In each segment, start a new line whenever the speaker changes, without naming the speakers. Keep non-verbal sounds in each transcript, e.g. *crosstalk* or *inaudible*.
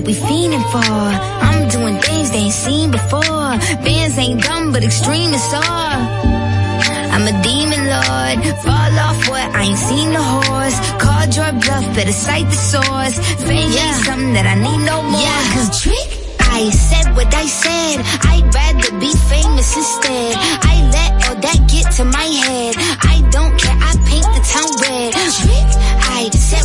That we fiending for. I'm doing things they ain't seen before. Bands ain't dumb, but extreme is all. I'm a demon lord. Fall off what? I ain't seen the horse. Called your bluff, better cite the source. Fame ain't something that I need no more. Yeah, cause trick. I said what I said. I'd rather be famous instead. I let all that get to my head. I don't care. I paint the town red.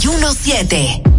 917.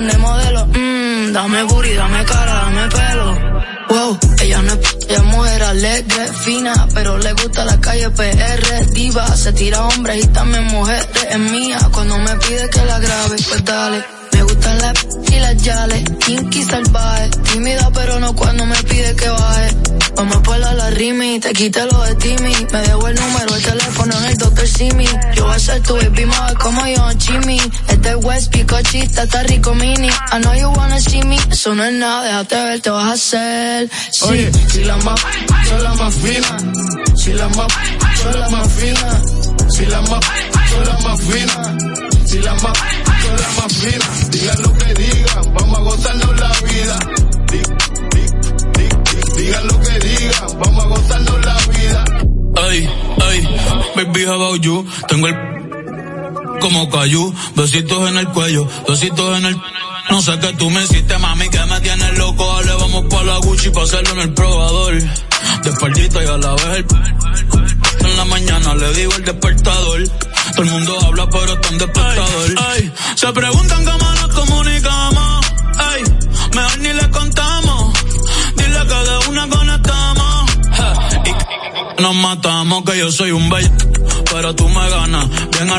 Modelo. Mmm, dame booty, dame cara, dame pelo. Wow, ella no es, ella es mujer alegre, fina, pero le gusta la calle PR, diva, se tira hombres y también mujeres, es mía, cuando me pide que la grabe, pues dale. Me gustan las las yales, kinky salvaje, tímida pero no cuando me pide que baje. Vamos por la, la rimi, te quité lo de Timmy. Me dejo el número, el teléfono en el Dr. Simi. Yo voy a ser tu baby mother como yo, Jimmy. Este West Picochita, está rico mini. I know you wanna see me. Eso no es nada, déjate ver, te vas a hacer. Sí, Oye, si la más, son la más fina. Si la más, son la más fina. Si la más, son la más fina. Si la más, Digan lo que digan, vamos a gozarnos la vida Digan lo que digan, vamos a gozarnos la vida. Ay, ay, baby, how about you? Tengo el como cayú, besitos en el cuello, besitos en el... No sé qué tú me hiciste, mami, que me tienes loco. Dale, vamos pa' la Gucci pa' hacerlo en el probador. Desperdito y a la vez el... En la mañana le digo el despertador. Todo el mundo habla, pero está en despertador. Ay, se preguntan cómo nos comunicamos. Ay, mejor ni le contamos
que de una conectamos. Y nos matamos, que yo soy un bello, pero tú me ganas. Ven a,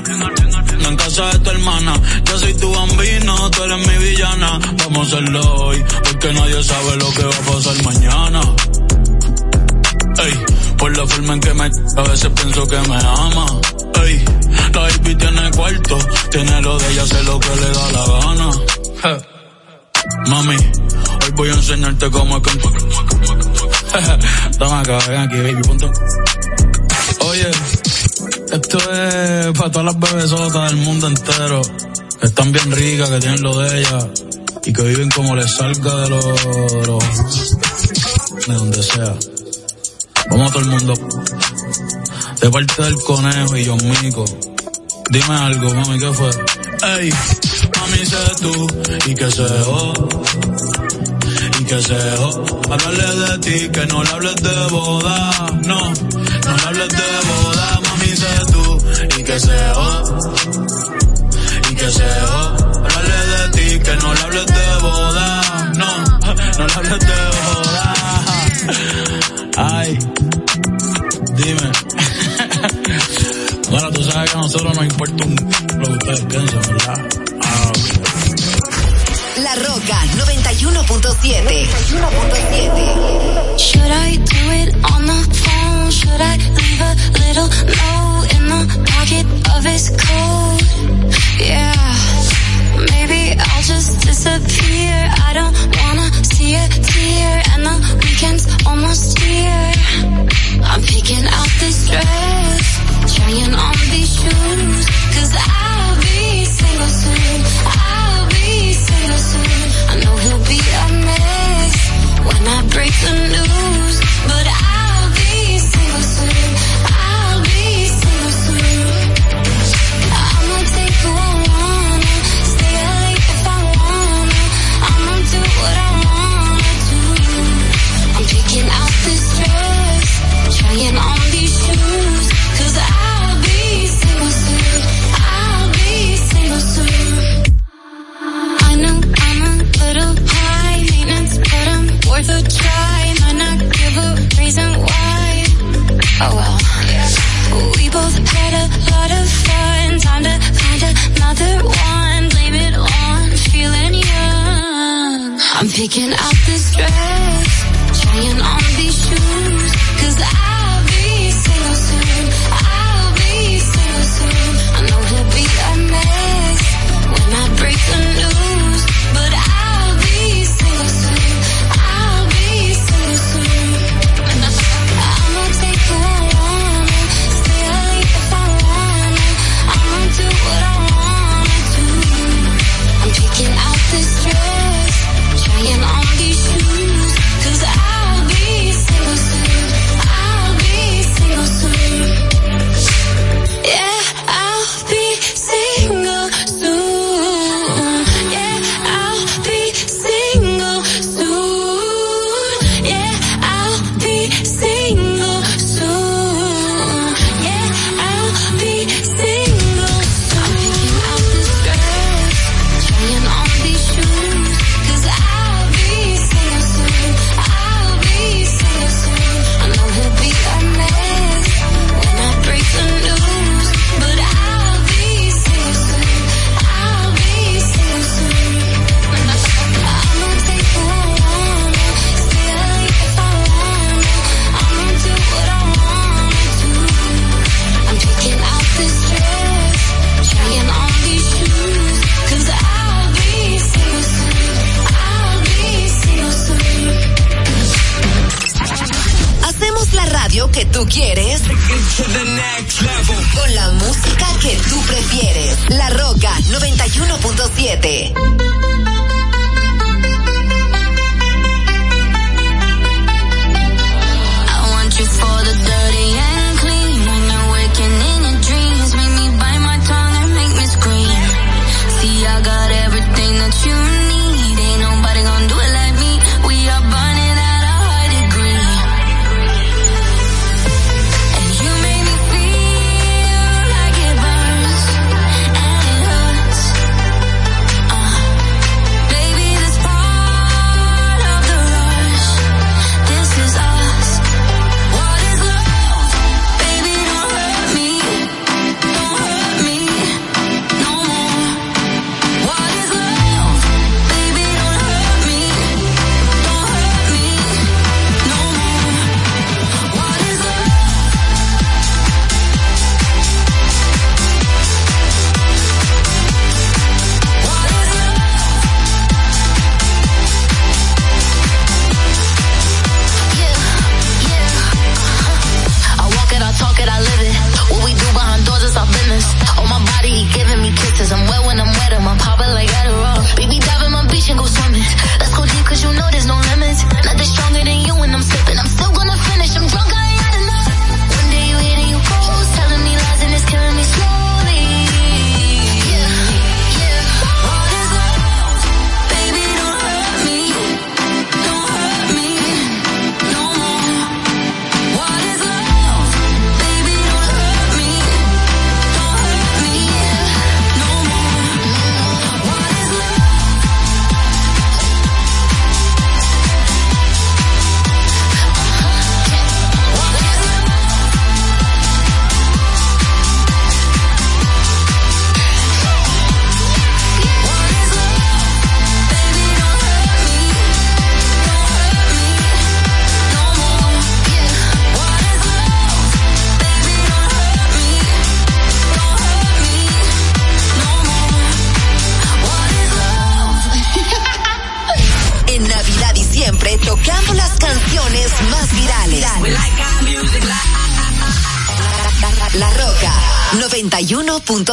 en casa de tu hermana. Yo soy tu bambino, tú eres mi villana. Vamos a hacerlo hoy, porque nadie sabe lo que va a pasar mañana. Ey, por la forma en que me a veces pienso que me ama. Ey, la baby tiene cuarto, tiene lo de ella, hace lo que le da la gana. Mami, hoy voy a enseñarte cómo es que... Toma acá, ven aquí, baby, punto. Oye, esto es para todas las bebesotas del mundo entero, que están bien ricas, que tienen lo de ella y que viven como les salga de los... de donde sea. Vamos todo el mundo. De parte del conejo y yo Mico. Dime algo, mami, ¿qué fue? Ey, mami, sé tú y que se oh, y que se oh. Hablarle de ti, que no le hables de boda, no, no le hables de boda, mami, sé tú y que se oh, nosotros nos importa un lo que ustedes piensan, ¿verdad? Ah,
La Roca 91.7. 91.7.
Should I do it on the phone? Should I leave a little note in the pocket of his coat? Yeah. Maybe I'll just disappear. I don't wanna see a tear and the weekend's almost here. I'm picking out this dress, trying on these shoes, cause I'll be single soon. I'll be single soon. I know he'll be when I break the news,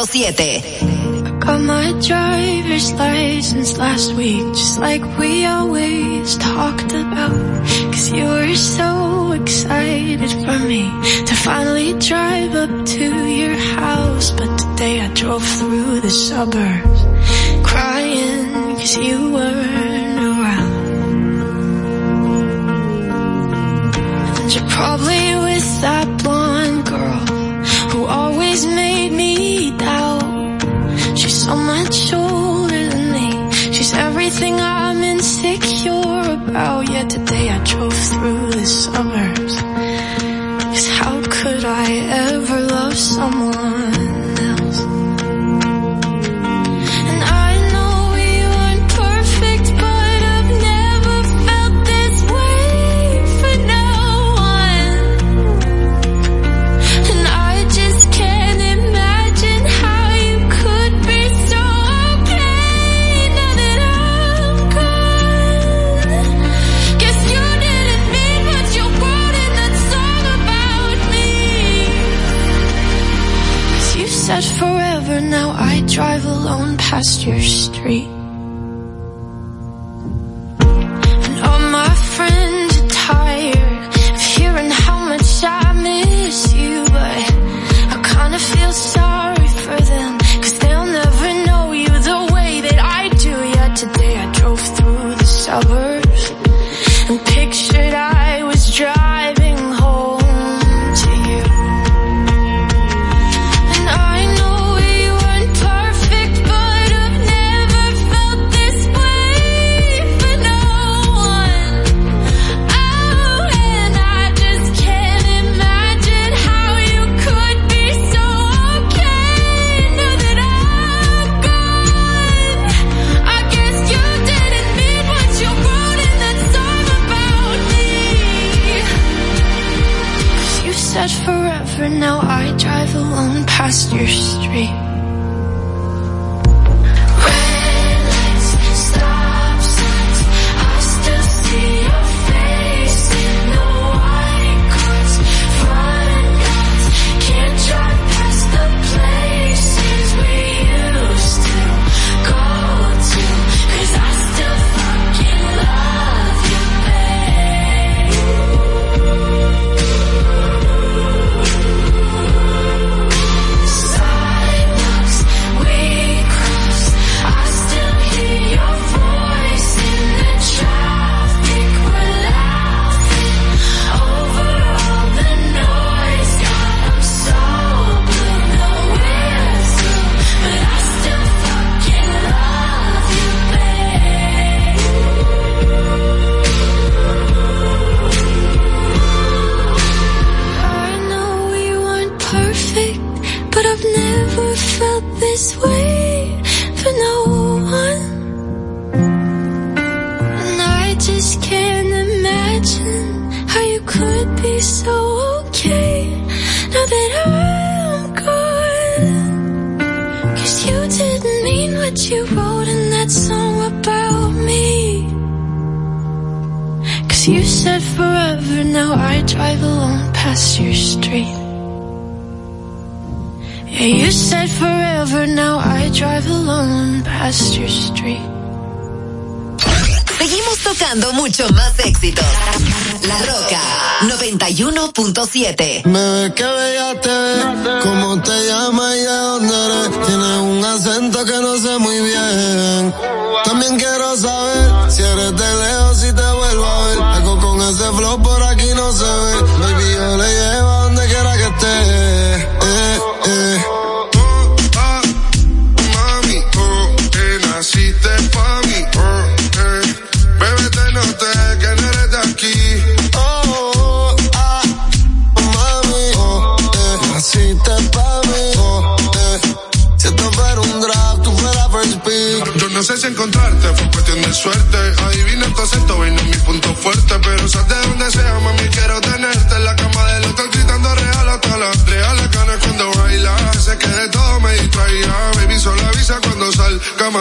91.7.
today your street.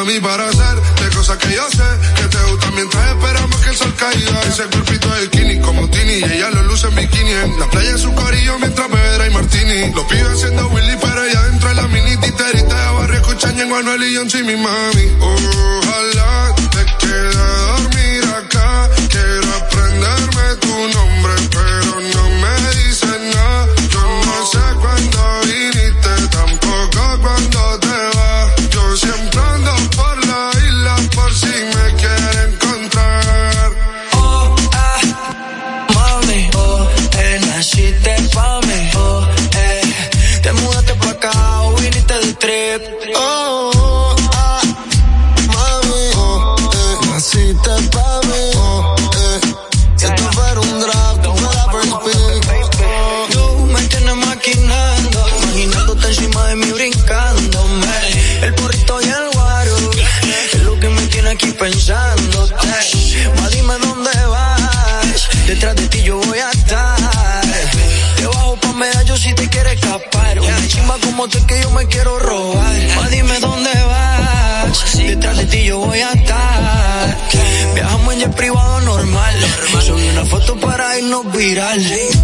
mí para hacer de cosas que yo sé que te gustan mientras esperamos que el sol caiga. Ese cuerpito de skinny como Tini y ella lo luce en bikini. En la playa en su corillo mientras Pedra y Martini. Los pibes haciendo Willy, pero ella entra en la mini titerita de barrio escuchan en Manuel y John y mi mami. Ojalá
viral.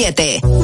7.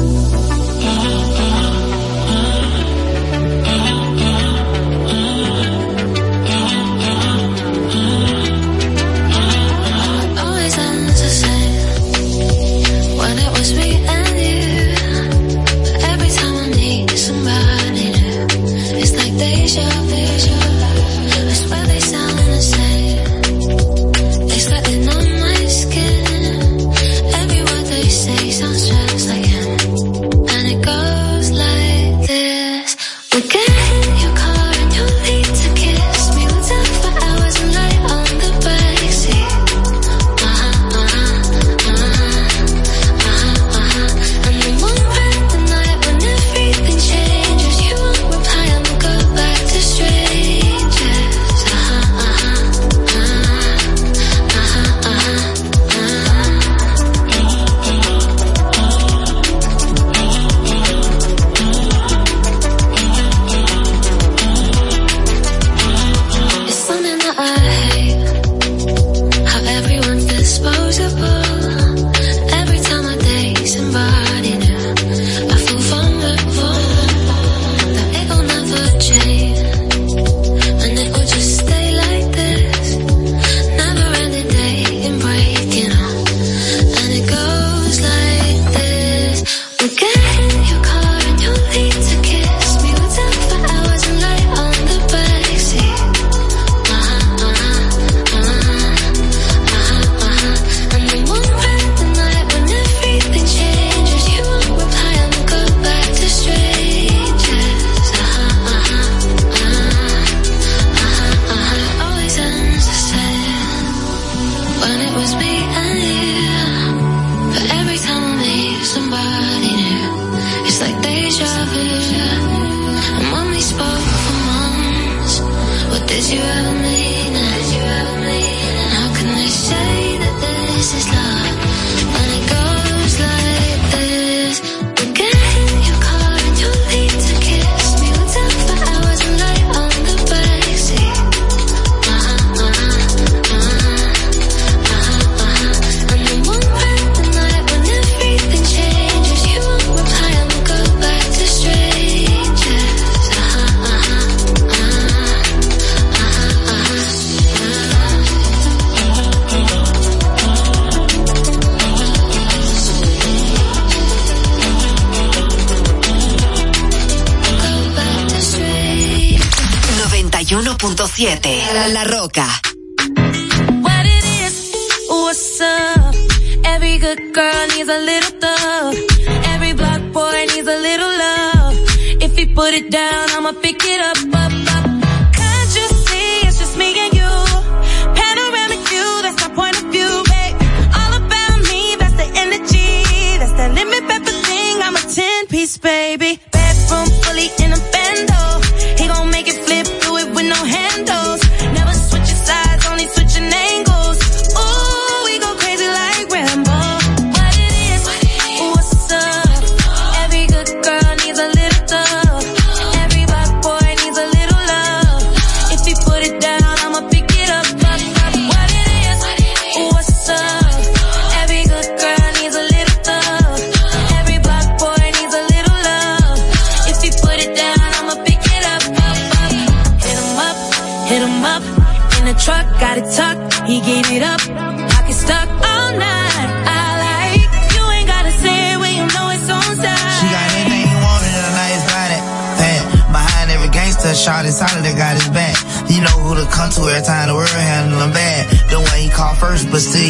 Piece, baby. Bedroom fully in a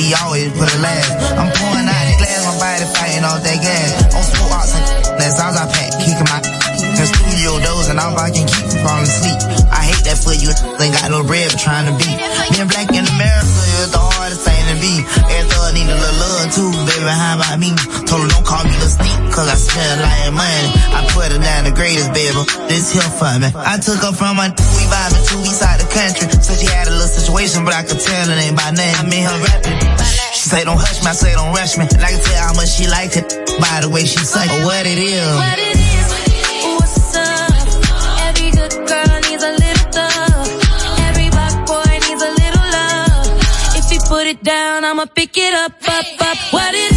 we
always put it last. I'm pouring out the glass, my body fighting off that gas. On full ox, that sounds I pack, kicking my in studio doors and all I can keep from falling asleep. I hate that for you, ain't got no bread for trying to be. Being black in America is the hardest thing to be. Every I need a little love too, baby, how about me? Told her don't call me the sneak, cause I spend like money. I put her down the greatest, baby, this here for me. I took her from my, we vibing to we side the country. Said she had a little situation, but I could tell it ain't by name. She say don't hush me, I say don't rush me. And I can tell how much she liked it by the way she say oh, what it is.
What it is. What's up? Every good girl needs a little thug. Every boy needs a little love. If you put it down, I'ma pick it up, up, up. What it is.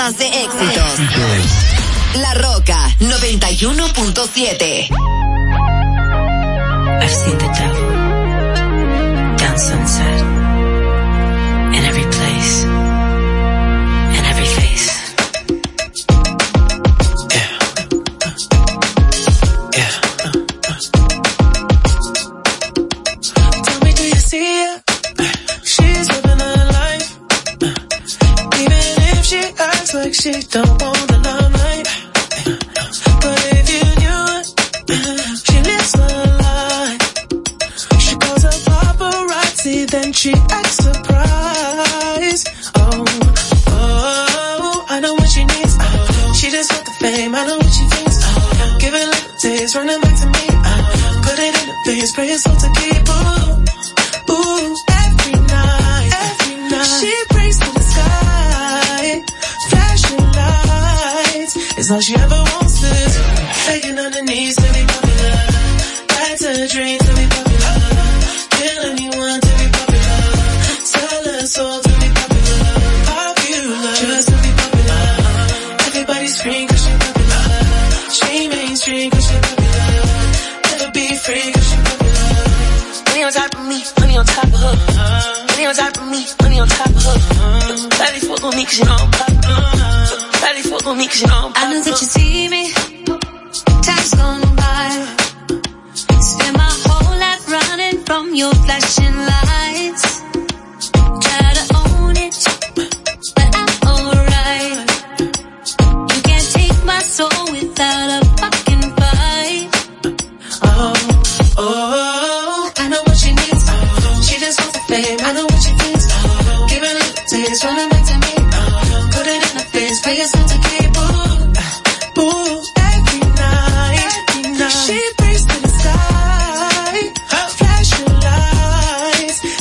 Décadas de éxitos. La Roca 91.7.
I've seen the devil
dance and éxito.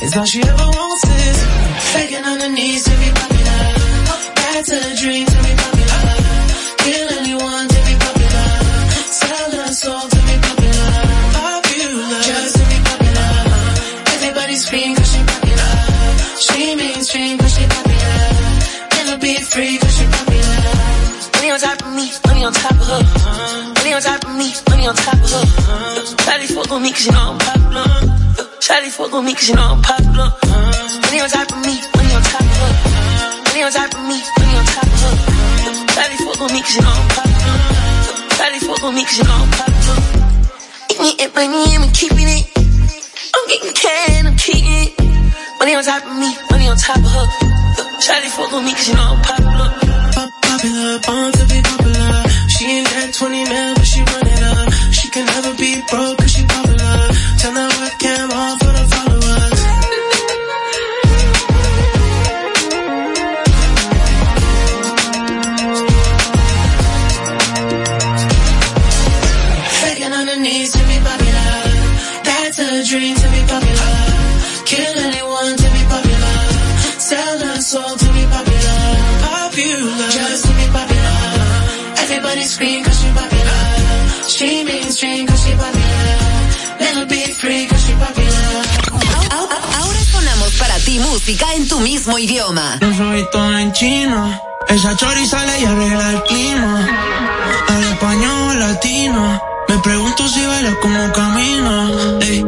It's all she ever wants is faking on her knees to be popular. Back to the dream to be popular. Kill anyone to be popular. Sell her soul to be popular. Popular. Just to be popular. Everybody's screaming cause she popular. She mainstream cause she popular. Never be free cause she popular.
Money on top of me, money on top of her. Money on top of me, money on top of her. Probably fuck on me cause you know I'm popular. Shawty fuck with me cause you know I'm popular. Money on top of me, money on top of her. Money on top of me, money on top of her. Shawty fuck with me cause you know I'm popular. Shawty fuck with me cause you know I'm popular. Eating it, money, I'm keeping it. I'm getting can, I'm keeping it. Money on top of me, money on top of her. Shawty fuck with me cause you know I'm popular.
Pop popular, born to be popular. She ain't that 20 mil
música en tu mismo idioma.
Yo soy todo en chino. Esa chori sale y arregla el clima. Al español latino. Me pregunto si baila como camino. Ey,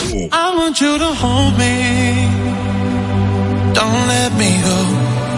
I want you to hold me. Don't let me go.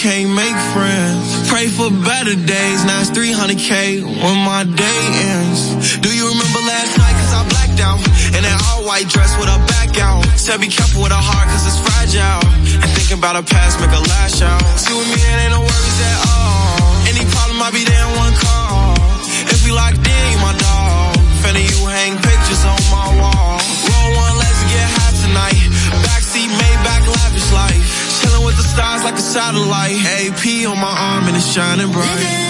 can't make
friends. Pray for better days, now it's 300k when my day ends. Do you remember last night? Cause I blacked out. In an all-white dress with a back out. Said be careful with a heart cause it's fragile. And thinking about a past make a lash out. See with me, it ain't no worries at all. Any problem, I'll be there in one call. If we locked in, you my dog. Fanny, you hang back. stars like a satellite. AP on my arm and it's shining bright.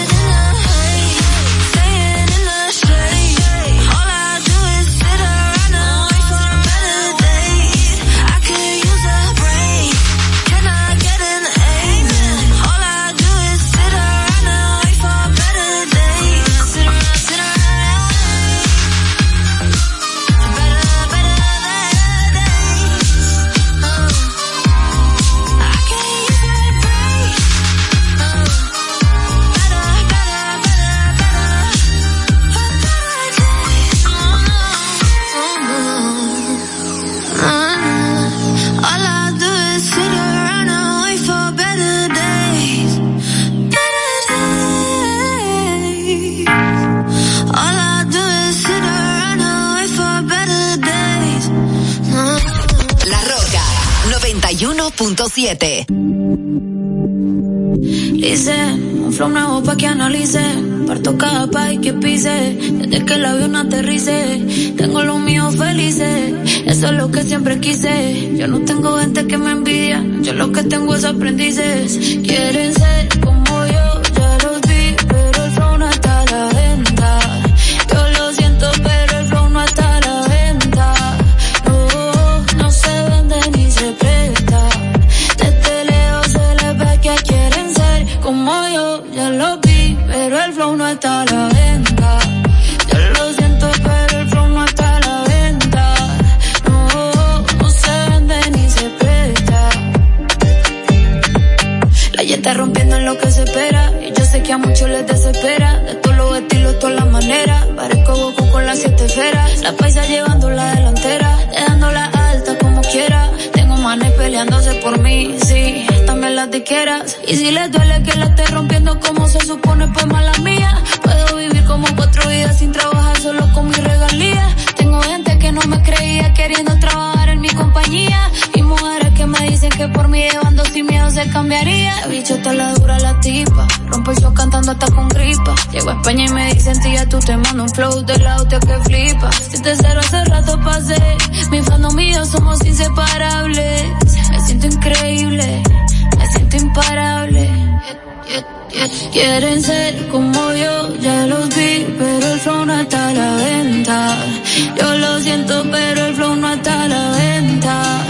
7.
Dice, un flow nuevo pa' que analice, parto cada país que pise, desde que el avión aterrice, tengo los míos felices, eso es lo que siempre quise, yo no tengo gente que me envidia, yo lo que tengo es aprendices, quieren ser La paisa llevando la delantera, dejándola alta como quiera. Tengo manes peleándose por mí, sí, también las te. Y si les duele que la esté rompiendo como se supone, pues mala mía. Puedo vivir como cuatro vidas sin trabajar solo con mi regalía. Tengo gente que no me creía queriendo trabajar en mi compañía por mí llevando sin miedo se
cambiaría. Bicho está la dura la tipa, Rompo el show cantando hasta con gripa. Llego a España y me dicen tía, tú te mando un flow del la hostia que flipa. Si te cero hace rato pasé, mi fan mío somos inseparables. Me siento increíble, me siento imparable. Quieren ser como yo, ya los vi, pero el flow no está a la venta. Yo lo siento, pero el flow no está a la venta.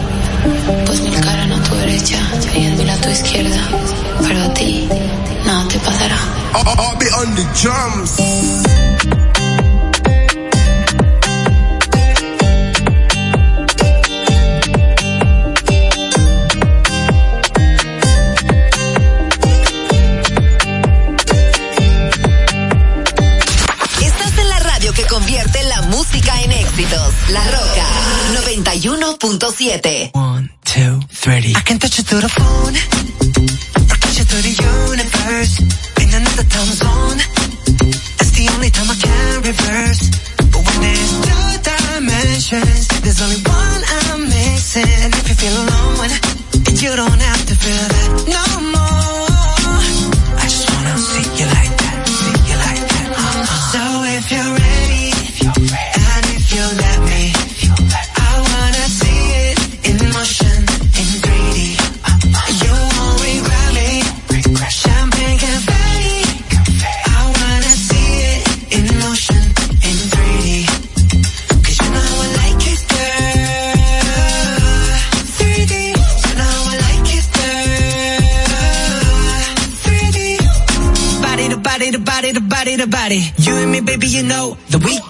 Pues mil caras a tu derecha y mil a tu izquierda, pero a ti nada te pasará.
91.7.
One, two, three. I can touch you through the phone. Or touch you through the universe. In another time zone. That's the only time I can reverse. But when there's two dimensions, there's only one I'm missing. And if you feel alone, you don't have baby, you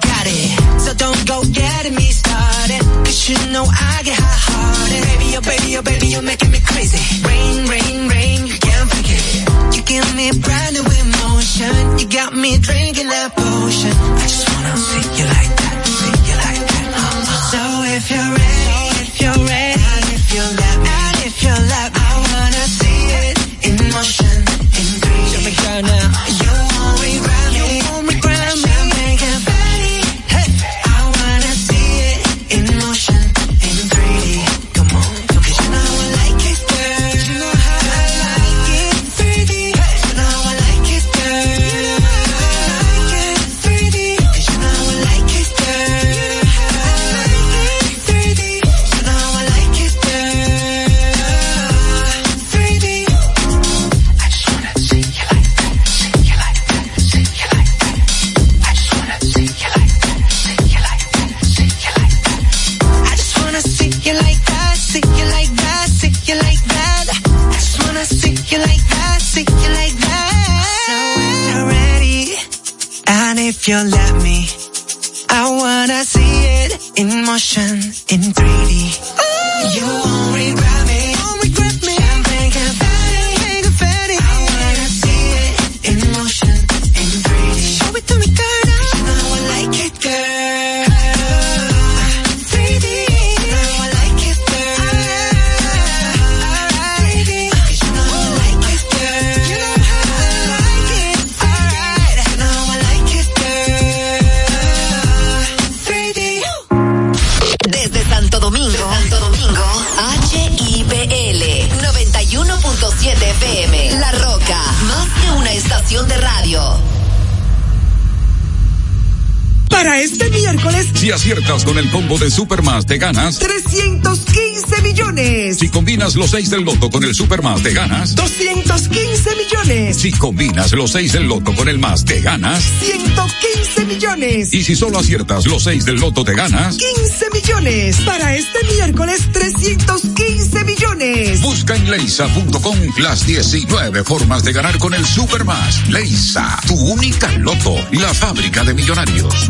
te ganas
315 millones.
Si combinas los 6 del loto con el Supermas, te ganas
215 millones.
Si combinas los 6 del loto con el más, te ganas
115 millones.
Y si solo aciertas los 6 del loto, te ganas
15 millones. Para este miércoles, 315 millones.
Busca en leisa.com las 19 formas de ganar con el Supermas. Leisa, tu única loto, la fábrica de millonarios.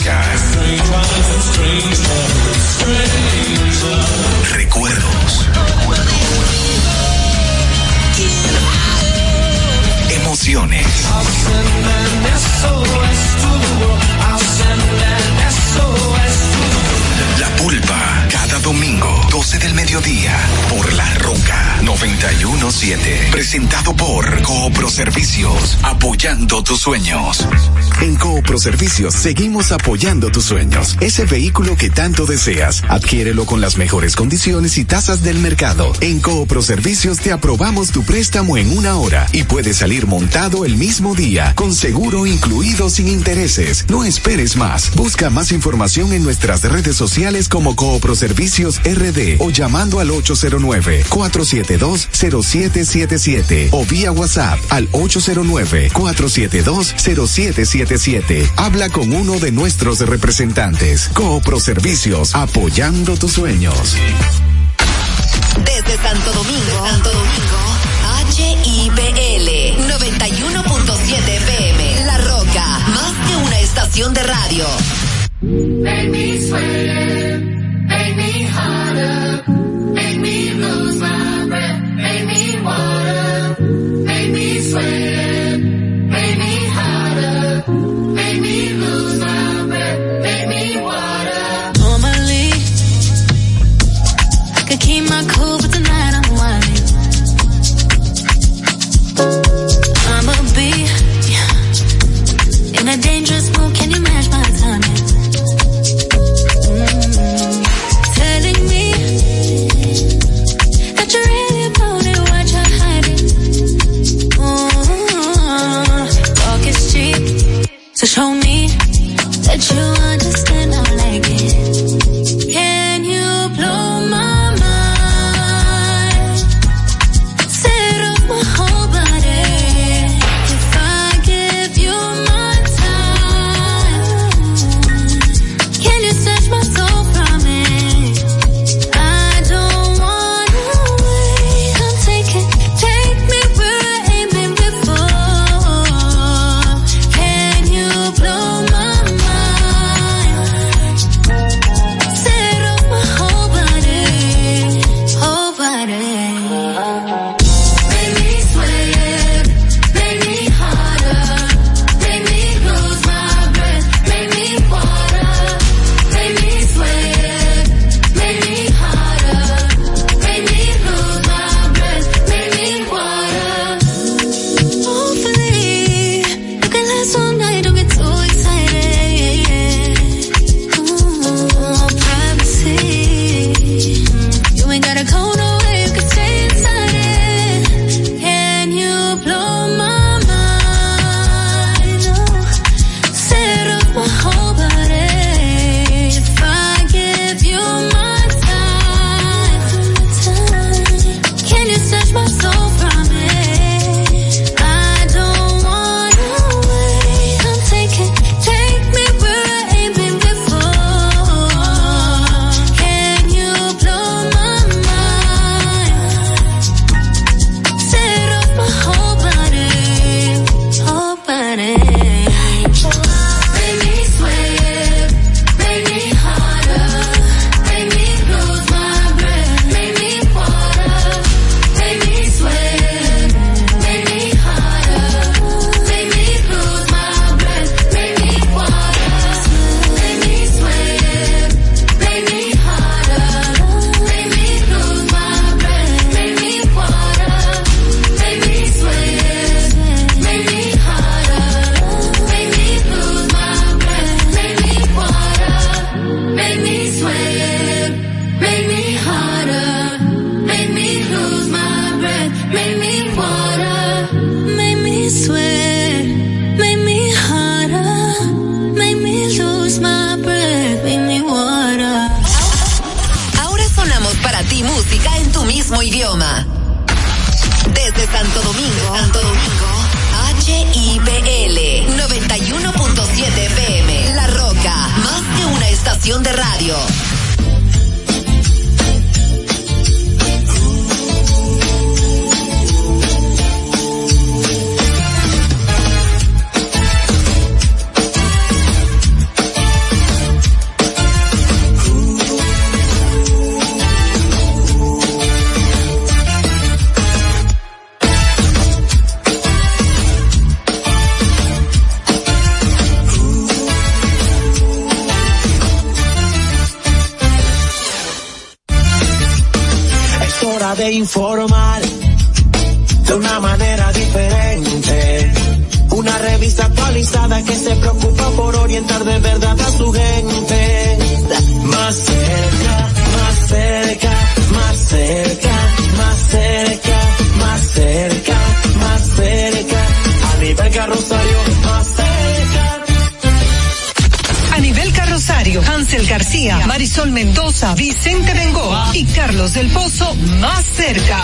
Recuerdos. Emociones. Pulpa, cada domingo, 12 del mediodía, por La Roca 917. Presentado por Coopro Servicios, apoyando tus sueños. En Coopro Servicios seguimos apoyando tus sueños. Ese vehículo que tanto deseas, adquiérelo con las mejores condiciones y tasas del mercado. En Coopro Servicios te aprobamos tu préstamo en una hora y puedes salir montado el mismo día, con seguro incluido sin intereses. No esperes más. Busca más información en nuestras redes sociales como Coopro Servicios RD o llamando al 809-472-0777 o vía WhatsApp al 809-472-0777. Habla con uno de nuestros representantes. Coopro Servicios, apoyando tus sueños.
Desde Santo Domingo, Santo Domingo, HIPL 91.7 FM. La Roca, más que una estación de radio.
Make me sweat, make me harder,
Hansel García, Marisol Mendoza, Vicente Bengoa y Carlos del Pozo más cerca.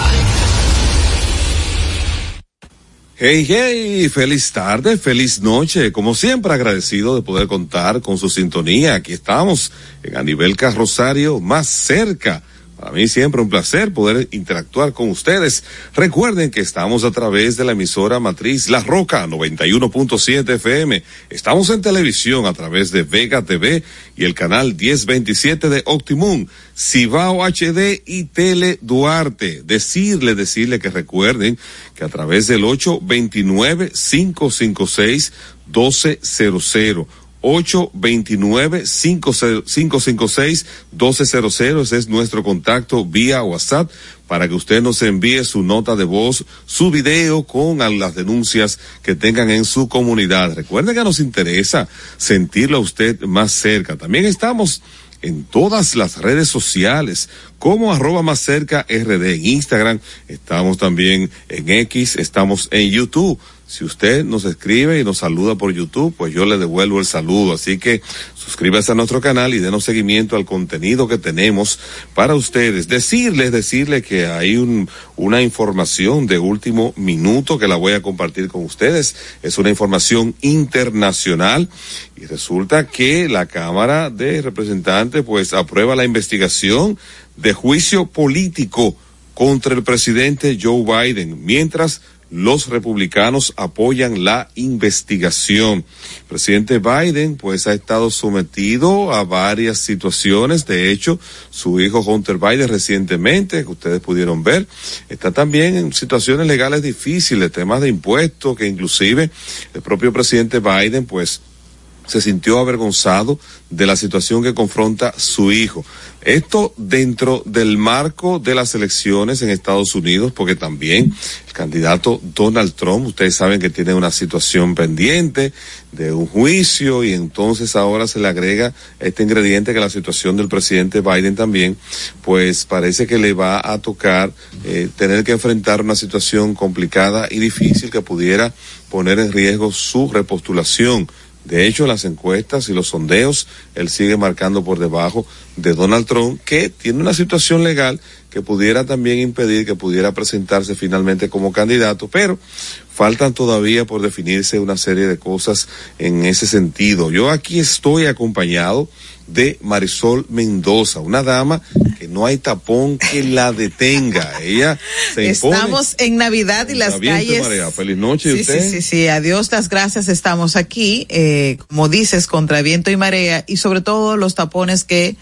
Hey, hey, feliz tarde, feliz noche. Como siempre agradecido de poder contar con su sintonía. Aquí estamos en a carrosario más cerca. Para mí siempre un placer poder interactuar con ustedes. Recuerden que estamos a través de la emisora matriz La Roca 91.7 FM. Estamos en televisión a través de Vega TV y el canal 1027 de Optimum, Cibao HD y Tele Duarte. Decirle, decirle que recuerden que a través del 829-556-1200 829-556-1200. Ese es nuestro contacto vía WhatsApp para que usted nos envíe su nota de voz, su video con las denuncias que tengan en su comunidad. Recuerde que nos interesa sentirlo a usted más cerca. También estamos en todas las redes sociales como arroba más cerca RD en Instagram, estamos también en X, estamos en YouTube. Si usted nos escribe y nos saluda por YouTube, pues yo le devuelvo el saludo. Así que suscríbase a nuestro canal y denos seguimiento al contenido que tenemos para ustedes. Decirles, decirles que hay un, una información de último minuto que la voy a compartir con ustedes. Es una información internacional y resulta que la Cámara de Representantes pues aprueba la investigación de juicio político contra el presidente Joe Biden, mientras los republicanos apoyan la investigación. Presidente Biden pues ha estado sometido a varias situaciones. De hecho, su hijo Hunter Biden recientemente, que ustedes pudieron ver, está también en situaciones legales difíciles, temas de impuestos, que inclusive el propio presidente Biden pues se sintió avergonzado de la situación que confronta su hijo. Esto dentro del marco de las elecciones en Estados Unidos, porque también el candidato Donald Trump, ustedes saben que tiene una situación pendiente de un juicio y entonces ahora se le agrega este ingrediente que la situación del presidente Biden también, pues parece que le va a tocar eh, tener que enfrentar una situación complicada y difícil que pudiera poner en riesgo su repostulación. De hecho, las encuestas y los sondeos, él sigue marcando por debajo de Donald Trump, que tiene una situación legal que pudiera también impedir que pudiera presentarse finalmente como candidato, pero faltan todavía por definirse una serie de cosas en ese sentido. Yo aquí estoy acompañado de Marisol Mendoza, una dama que no hay tapón que la detenga. Ella se impone.
Estamos en Navidad y las calles.
Feliz noche,
Sí,
usted.
sí, sí, sí, adiós, las gracias, estamos aquí, eh, como dices, contra viento y marea y sobre todo los tapones que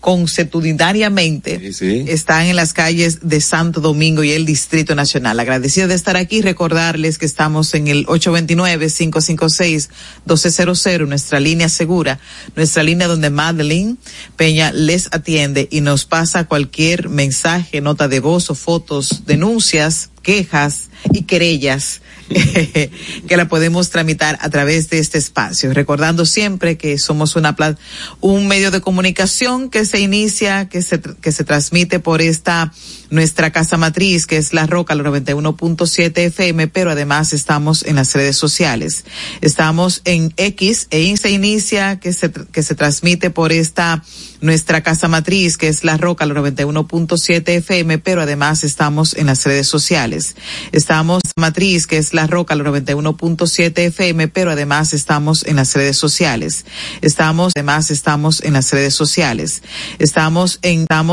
consuetudinariamente están en las calles de Santo Domingo y el Distrito Nacional. Agradecido de estar aquí, recordarles que estamos en el 829-556-1200, nuestra línea segura, nuestra línea donde Madeline Peña les atiende y nos pasa cualquier mensaje, nota de voz o fotos, denuncias, quejas y querellas *laughs* que la podemos tramitar a través de este espacio. Recordando siempre que somos una un medio de comunicación que se inicia, que se, que se transmite por esta nuestra casa matriz, que es La Roca, la 91.7 FM, pero además estamos en las redes sociales. Estamos en X e se inicia, que se, que se transmite por esta nuestra casa matriz, que es La Roca, la 91.7 FM, pero además estamos en las redes sociales. Estamos matriz, que es La Roca, la 91.7 FM, pero además estamos en las redes sociales. Estamos, además estamos en las redes sociales. Estamos en, estamos